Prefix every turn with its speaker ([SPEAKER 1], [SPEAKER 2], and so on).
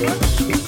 [SPEAKER 1] Música